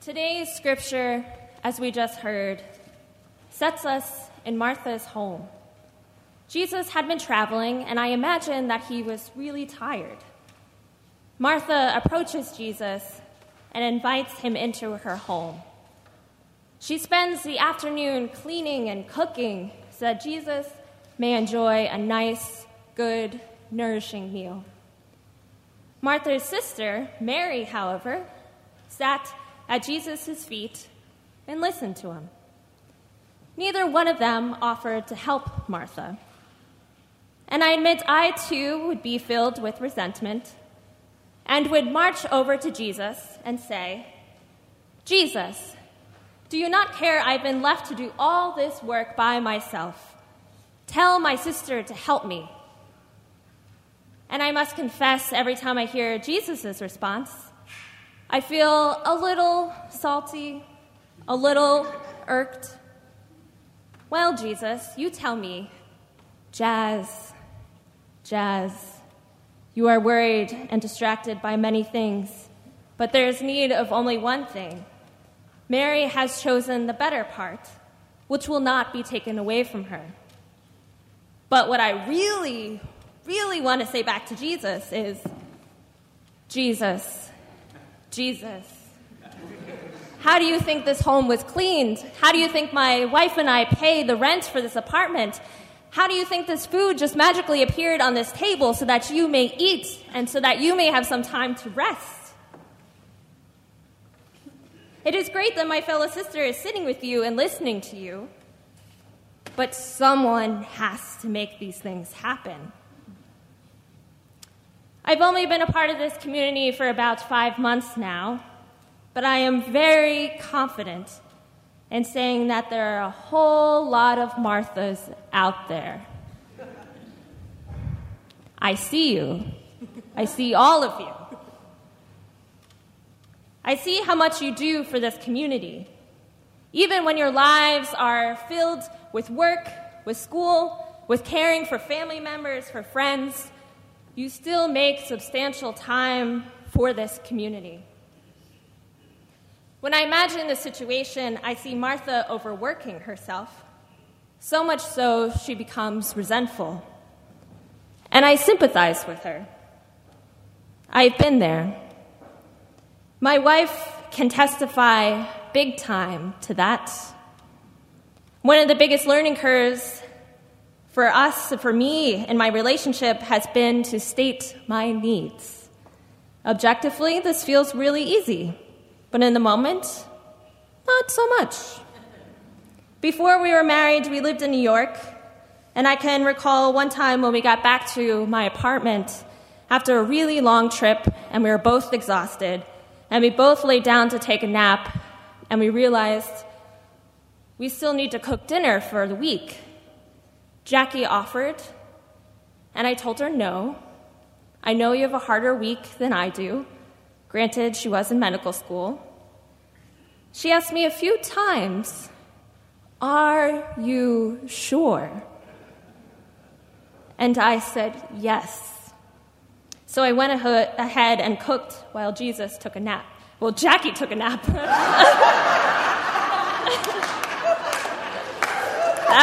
Today's scripture, as we just heard, sets us in Martha's home. Jesus had been traveling, and I imagine that he was really tired. Martha approaches Jesus and invites him into her home. She spends the afternoon cleaning and cooking so that Jesus may enjoy a nice, good, nourishing meal. Martha's sister, Mary, however, sat at Jesus' feet and listened to him. Neither one of them offered to help Martha. And I admit I too would be filled with resentment and would march over to Jesus and say, Jesus, do you not care I've been left to do all this work by myself? Tell my sister to help me. And I must confess, every time I hear Jesus' response, I feel a little salty, a little irked. Well, Jesus, you tell me. Jazz, Jazz, you are worried and distracted by many things, but there is need of only one thing. Mary has chosen the better part, which will not be taken away from her. But what I really, really want to say back to Jesus is Jesus, Jesus. How do you think this home was cleaned? How do you think my wife and I pay the rent for this apartment? How do you think this food just magically appeared on this table so that you may eat and so that you may have some time to rest? It is great that my fellow sister is sitting with you and listening to you, but someone has to make these things happen. I've only been a part of this community for about five months now, but I am very confident in saying that there are a whole lot of Marthas out there. I see you. I see all of you. I see how much you do for this community. Even when your lives are filled with work, with school, with caring for family members, for friends, you still make substantial time for this community. When I imagine the situation, I see Martha overworking herself, so much so she becomes resentful. And I sympathize with her. I've been there. My wife can testify big time to that. One of the biggest learning curves for us, for me, in my relationship has been to state my needs. Objectively, this feels really easy, but in the moment, not so much. Before we were married, we lived in New York, and I can recall one time when we got back to my apartment after a really long trip, and we were both exhausted, and we both laid down to take a nap, and we realized we still need to cook dinner for the week. Jackie offered, and I told her no. I know you have a harder week than I do. Granted, she was in medical school. She asked me a few times, Are you sure? And I said, Yes. So I went ahead and cooked while Jesus took a nap. Well, Jackie took a nap. that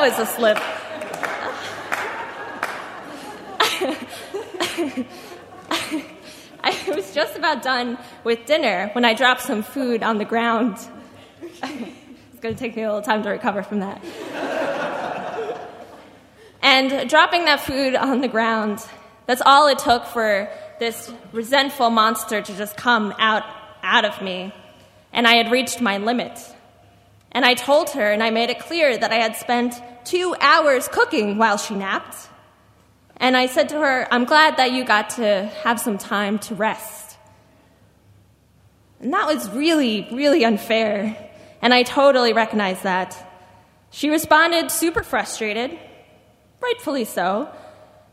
was a slip. I was just about done with dinner when I dropped some food on the ground. it's going to take me a little time to recover from that. and dropping that food on the ground, that's all it took for this resentful monster to just come out, out of me. And I had reached my limit. And I told her, and I made it clear that I had spent two hours cooking while she napped. And I said to her, I'm glad that you got to have some time to rest. And that was really, really unfair. And I totally recognize that. She responded super frustrated, rightfully so,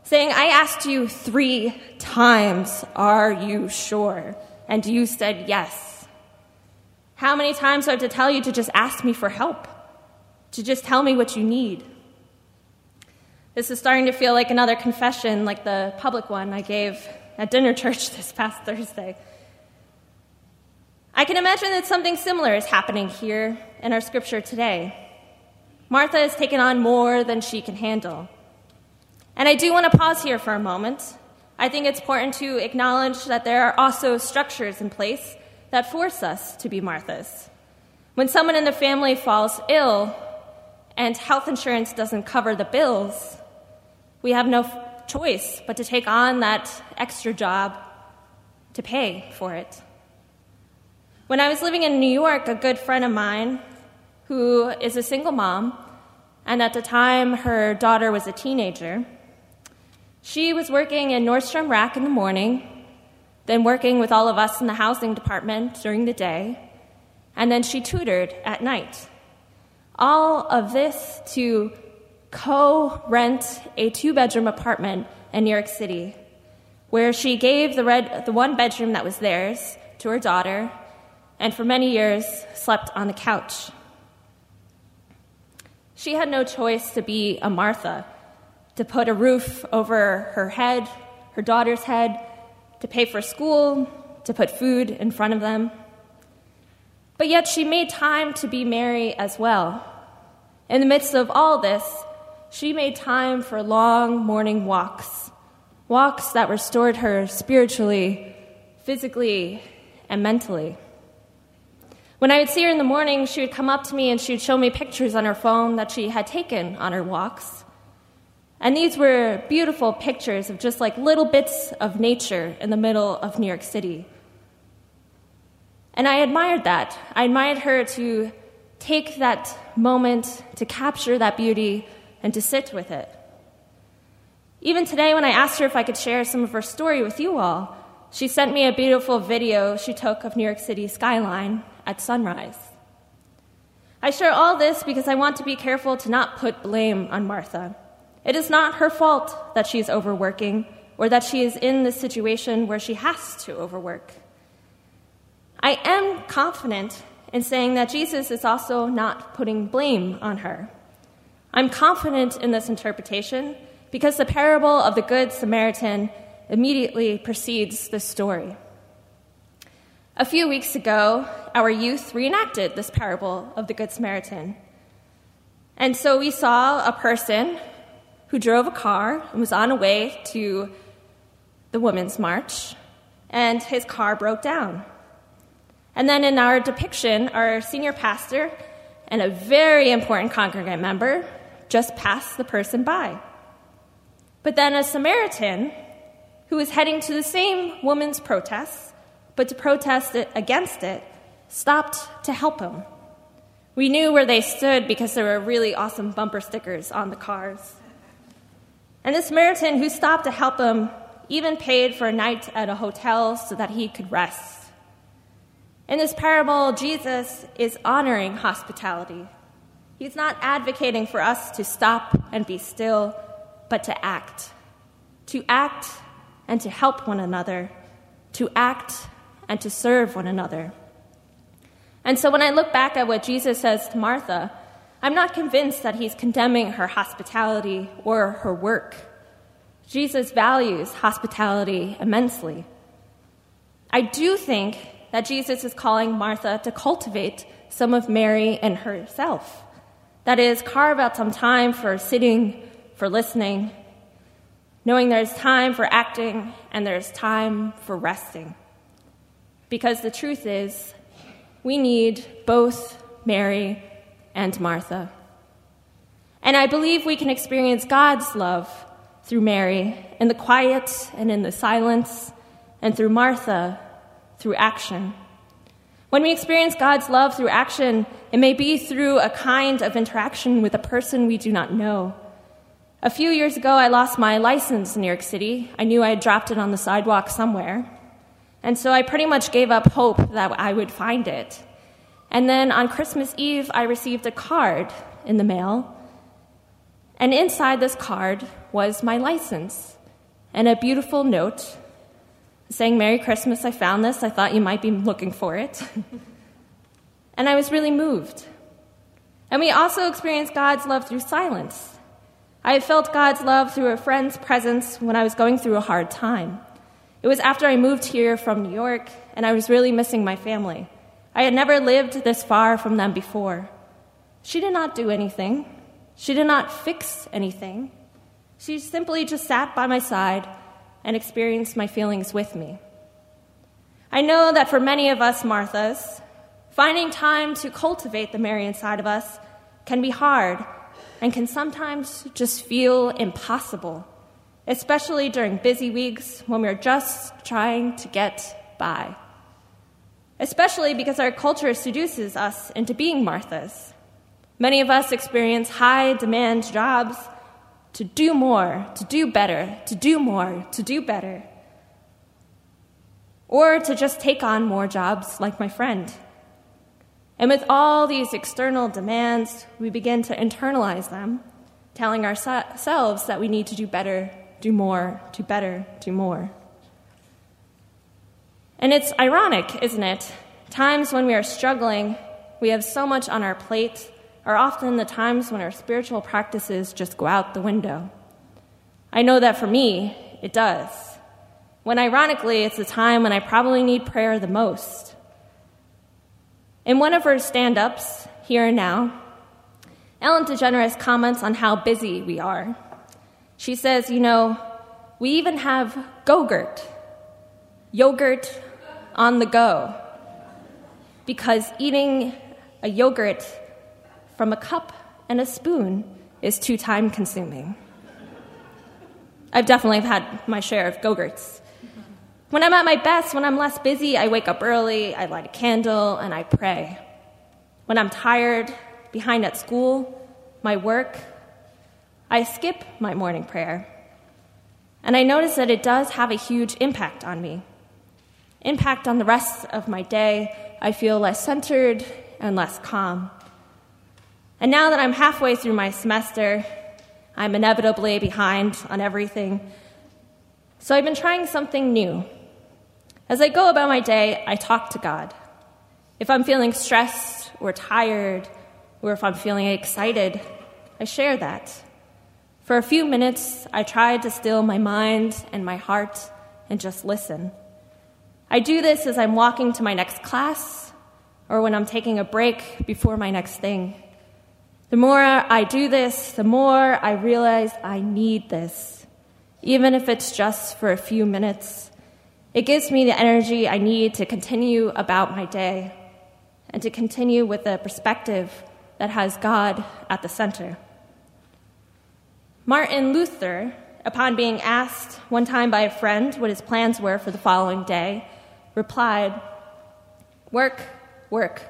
saying, I asked you three times, Are you sure? And you said yes. How many times do I have to tell you to just ask me for help? To just tell me what you need? This is starting to feel like another confession, like the public one I gave at dinner church this past Thursday. I can imagine that something similar is happening here in our scripture today. Martha has taken on more than she can handle. And I do want to pause here for a moment. I think it's important to acknowledge that there are also structures in place that force us to be Marthas. When someone in the family falls ill and health insurance doesn't cover the bills, we have no choice but to take on that extra job to pay for it. When I was living in New York, a good friend of mine, who is a single mom, and at the time her daughter was a teenager, she was working in Nordstrom Rack in the morning, then working with all of us in the housing department during the day, and then she tutored at night. All of this to co rent a two bedroom apartment in New York City, where she gave the, red, the one bedroom that was theirs to her daughter, and for many years slept on the couch. She had no choice to be a Martha, to put a roof over her head, her daughter's head, to pay for school, to put food in front of them. But yet she made time to be Mary as well. In the midst of all this, she made time for long morning walks, walks that restored her spiritually, physically, and mentally. When I would see her in the morning, she would come up to me and she would show me pictures on her phone that she had taken on her walks. And these were beautiful pictures of just like little bits of nature in the middle of New York City. And I admired that. I admired her to take that moment to capture that beauty and to sit with it. Even today, when I asked her if I could share some of her story with you all, she sent me a beautiful video she took of New York City skyline at sunrise. I share all this because I want to be careful to not put blame on Martha. It is not her fault that she is overworking or that she is in the situation where she has to overwork. I am confident in saying that Jesus is also not putting blame on her. I'm confident in this interpretation because the parable of the Good Samaritan immediately precedes this story. A few weeks ago, our youth reenacted this parable of the Good Samaritan. And so we saw a person who drove a car and was on a way to the Women's March, and his car broke down. And then in our depiction, our senior pastor and a very important congregant member just passed the person by. But then a Samaritan, who was heading to the same woman's protests, but to protest against it, stopped to help him. We knew where they stood because there were really awesome bumper stickers on the cars. And the Samaritan who stopped to help him even paid for a night at a hotel so that he could rest. In this parable, Jesus is honoring hospitality. He's not advocating for us to stop and be still, but to act. To act and to help one another. To act and to serve one another. And so when I look back at what Jesus says to Martha, I'm not convinced that he's condemning her hospitality or her work. Jesus values hospitality immensely. I do think that Jesus is calling Martha to cultivate some of Mary in herself. That is, carve out some time for sitting, for listening, knowing there's time for acting and there's time for resting. Because the truth is, we need both Mary and Martha. And I believe we can experience God's love through Mary in the quiet and in the silence, and through Martha through action. When we experience God's love through action, it may be through a kind of interaction with a person we do not know. A few years ago, I lost my license in New York City. I knew I had dropped it on the sidewalk somewhere. And so I pretty much gave up hope that I would find it. And then on Christmas Eve, I received a card in the mail. And inside this card was my license and a beautiful note saying, Merry Christmas, I found this. I thought you might be looking for it. and I was really moved. And we also experienced God's love through silence. I felt God's love through a friend's presence when I was going through a hard time. It was after I moved here from New York and I was really missing my family. I had never lived this far from them before. She did not do anything. She did not fix anything. She simply just sat by my side and experienced my feelings with me. I know that for many of us Marthas, finding time to cultivate the Mary inside of us can be hard and can sometimes just feel impossible, especially during busy weeks when we're just trying to get by. Especially because our culture seduces us into being Marthas. Many of us experience high demand jobs to do more, to do better, to do more, to do better. Or to just take on more jobs like my friend. And with all these external demands, we begin to internalize them, telling ourselves that we need to do better, do more, do better, do more. And it's ironic, isn't it? Times when we are struggling, we have so much on our plate, are often the times when our spiritual practices just go out the window. I know that for me, it does. When ironically, it's the time when I probably need prayer the most. In one of her stand ups, Here and Now, Ellen DeGeneres comments on how busy we are. She says, You know, we even have Go-Gurt, yogurt on the go, because eating a yogurt from a cup and a spoon is too time consuming. I've definitely had my share of Go-Gurts. When I'm at my best, when I'm less busy, I wake up early, I light a candle, and I pray. When I'm tired, behind at school, my work, I skip my morning prayer. And I notice that it does have a huge impact on me. Impact on the rest of my day. I feel less centered and less calm. And now that I'm halfway through my semester, I'm inevitably behind on everything. So I've been trying something new. As I go about my day, I talk to God. If I'm feeling stressed or tired, or if I'm feeling excited, I share that. For a few minutes, I try to still my mind and my heart and just listen. I do this as I'm walking to my next class or when I'm taking a break before my next thing. The more I do this, the more I realize I need this, even if it's just for a few minutes. It gives me the energy I need to continue about my day and to continue with a perspective that has God at the center. Martin Luther, upon being asked one time by a friend what his plans were for the following day, replied, Work, work,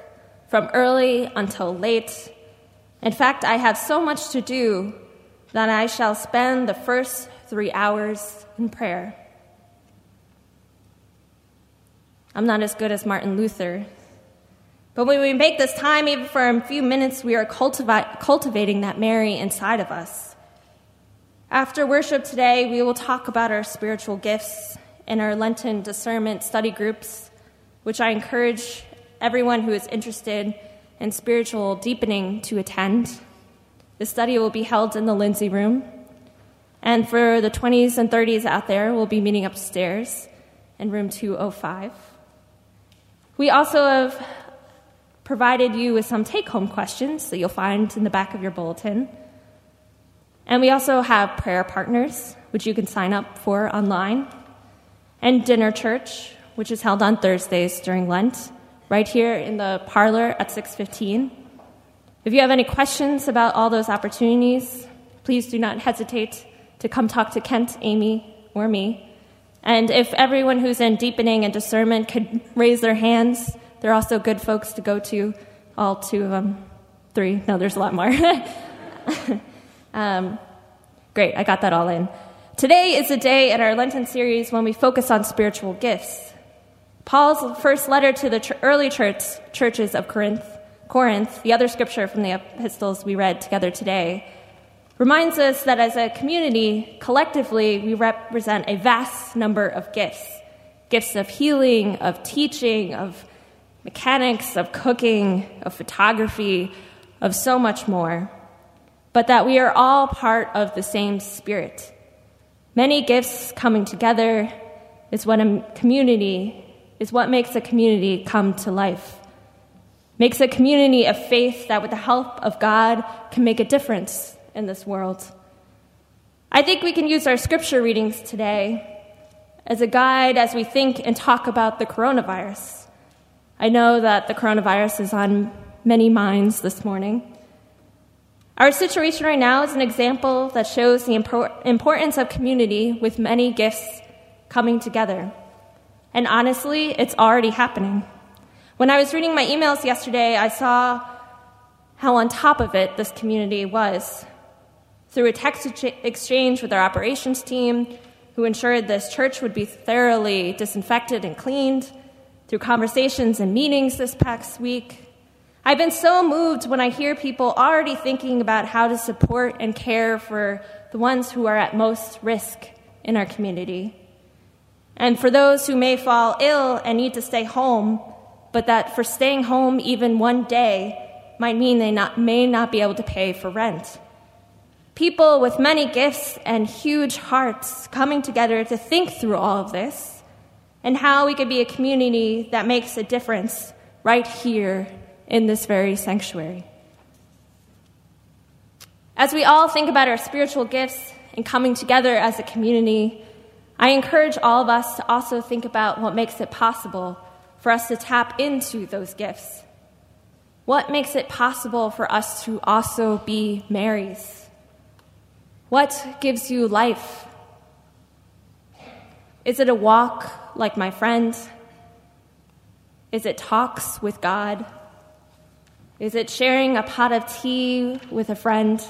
from early until late in fact, I have so much to do that I shall spend the first three hours in prayer. I'm not as good as Martin Luther. But when we make this time, even for a few minutes, we are cultivi- cultivating that Mary inside of us. After worship today, we will talk about our spiritual gifts in our Lenten discernment study groups, which I encourage everyone who is interested and spiritual deepening to attend. The study will be held in the Lindsay Room. And for the 20s and 30s out there, we'll be meeting upstairs in room 205. We also have provided you with some take home questions that you'll find in the back of your bulletin. And we also have prayer partners, which you can sign up for online, and dinner church, which is held on Thursdays during Lent right here in the parlor at 6:15. If you have any questions about all those opportunities, please do not hesitate to come talk to Kent, Amy, or me. And if everyone who's in deepening and discernment could raise their hands, they're also good folks to go to, all two of them. Three. No, there's a lot more. um, great, I got that all in. Today is a day in our Lenten series when we focus on spiritual gifts. Paul's first letter to the early church, churches of Corinth, Corinth, the other scripture from the epistles we read together today, reminds us that as a community, collectively, we represent a vast number of gifts gifts of healing, of teaching, of mechanics, of cooking, of photography, of so much more. But that we are all part of the same spirit. Many gifts coming together is what a community is what makes a community come to life. makes a community of faith that, with the help of God, can make a difference in this world. I think we can use our scripture readings today as a guide as we think and talk about the coronavirus. I know that the coronavirus is on many minds this morning. Our situation right now is an example that shows the importance of community with many gifts coming together. And honestly, it's already happening. When I was reading my emails yesterday, I saw how on top of it this community was. Through a text exchange with our operations team, who ensured this church would be thoroughly disinfected and cleaned, through conversations and meetings this past week, I've been so moved when I hear people already thinking about how to support and care for the ones who are at most risk in our community. And for those who may fall ill and need to stay home, but that for staying home even one day might mean they not, may not be able to pay for rent. People with many gifts and huge hearts coming together to think through all of this and how we could be a community that makes a difference right here in this very sanctuary. As we all think about our spiritual gifts and coming together as a community, I encourage all of us to also think about what makes it possible for us to tap into those gifts. What makes it possible for us to also be Marys? What gives you life? Is it a walk like my friend? Is it talks with God? Is it sharing a pot of tea with a friend?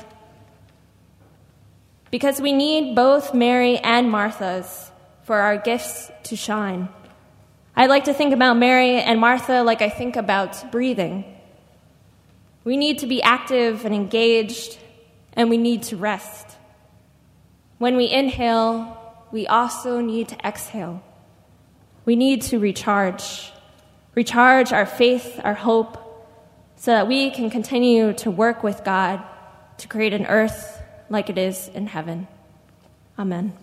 Because we need both Mary and Martha's for our gifts to shine. I like to think about Mary and Martha like I think about breathing. We need to be active and engaged, and we need to rest. When we inhale, we also need to exhale. We need to recharge. Recharge our faith, our hope, so that we can continue to work with God to create an earth like it is in heaven. Amen.